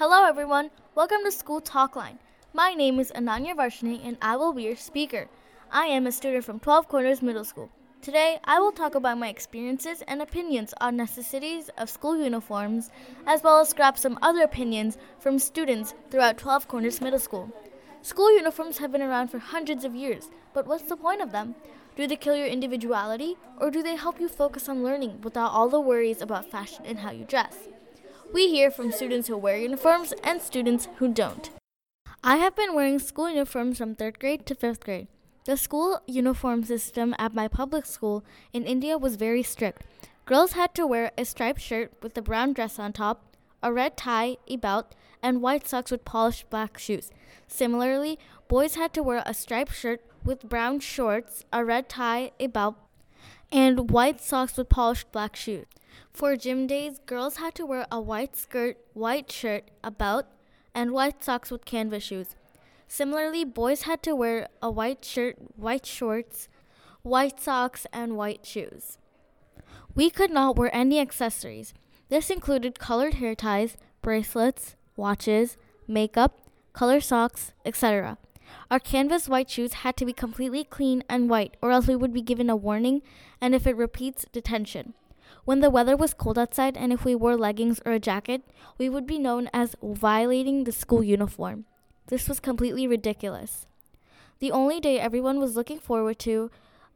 Hello, everyone. Welcome to School Talk Line. My name is Ananya Varshini, and I will be your speaker. I am a student from 12 Corners Middle School. Today, I will talk about my experiences and opinions on necessities of school uniforms, as well as grab some other opinions from students throughout 12 Corners Middle School. School uniforms have been around for hundreds of years, but what's the point of them? Do they kill your individuality, or do they help you focus on learning without all the worries about fashion and how you dress? We hear from students who wear uniforms and students who don't. I have been wearing school uniforms from 3rd grade to 5th grade. The school uniform system at my public school in India was very strict. Girls had to wear a striped shirt with a brown dress on top, a red tie, a belt, and white socks with polished black shoes. Similarly, boys had to wear a striped shirt with brown shorts, a red tie, a belt, and white socks with polished black shoes. For gym days, girls had to wear a white skirt, white shirt, a belt, and white socks with canvas shoes. Similarly, boys had to wear a white shirt, white shorts, white socks, and white shoes. We could not wear any accessories. This included colored hair ties, bracelets, watches, makeup, color socks, etc. Our canvas white shoes had to be completely clean and white, or else we would be given a warning, and if it repeats, detention. When the weather was cold outside and if we wore leggings or a jacket, we would be known as violating the school uniform. This was completely ridiculous. The only day everyone was looking forward to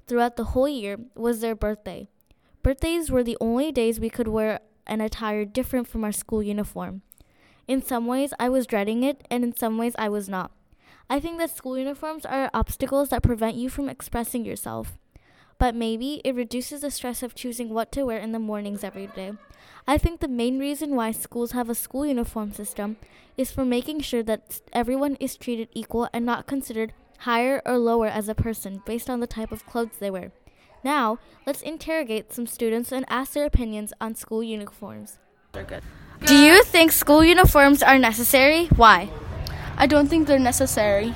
throughout the whole year was their birthday. Birthdays were the only days we could wear an attire different from our school uniform. In some ways, I was dreading it, and in some ways, I was not. I think that school uniforms are obstacles that prevent you from expressing yourself but maybe it reduces the stress of choosing what to wear in the mornings every day. I think the main reason why schools have a school uniform system is for making sure that everyone is treated equal and not considered higher or lower as a person based on the type of clothes they wear. Now, let's interrogate some students and ask their opinions on school uniforms. They're good. Do you think school uniforms are necessary? Why? I don't think they're necessary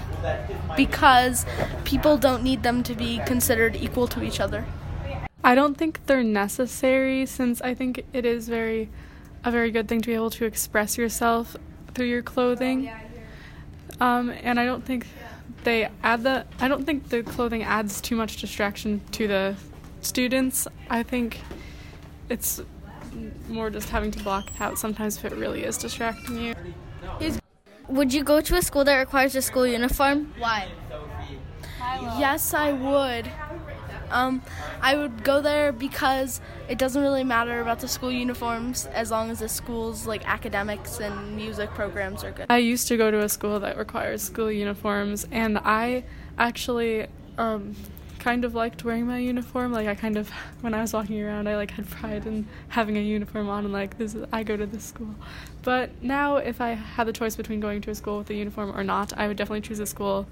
because people don't need them to be considered equal to each other. I don't think they're necessary since I think it is very a very good thing to be able to express yourself through your clothing. Um, and I don't think they add the I don't think the clothing adds too much distraction to the students. I think it's more just having to block it out sometimes if it really is distracting you. Would you go to a school that requires a school uniform? Why? Yes, I would. Um, I would go there because it doesn't really matter about the school uniforms as long as the school's like academics and music programs are good. I used to go to a school that requires school uniforms, and I actually um, kind of liked wearing my uniform. Like I kind of, when I was walking around, I like had pride in having a uniform on and like this is I go to this school. But now, if I had the choice between going to a school with a uniform or not, I would definitely choose a school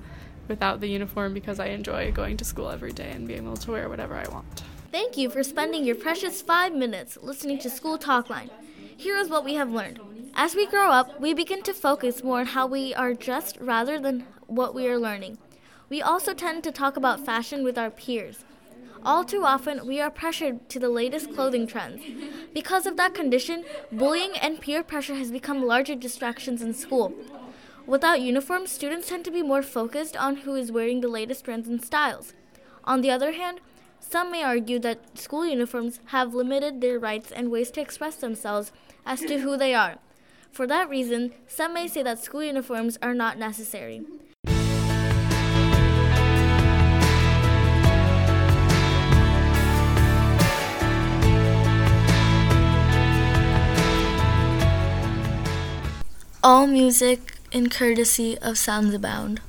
without the uniform because I enjoy going to school every day and being able to wear whatever I want. Thank you for spending your precious five minutes listening to School Talkline. Here is what we have learned. As we grow up, we begin to focus more on how we are dressed rather than what we are learning. We also tend to talk about fashion with our peers. All too often, we are pressured to the latest clothing trends. Because of that condition, bullying and peer pressure has become larger distractions in school. Without uniforms, students tend to be more focused on who is wearing the latest trends and styles. On the other hand, some may argue that school uniforms have limited their rights and ways to express themselves as to who they are. For that reason, some may say that school uniforms are not necessary. All music in courtesy of Sounds Abound.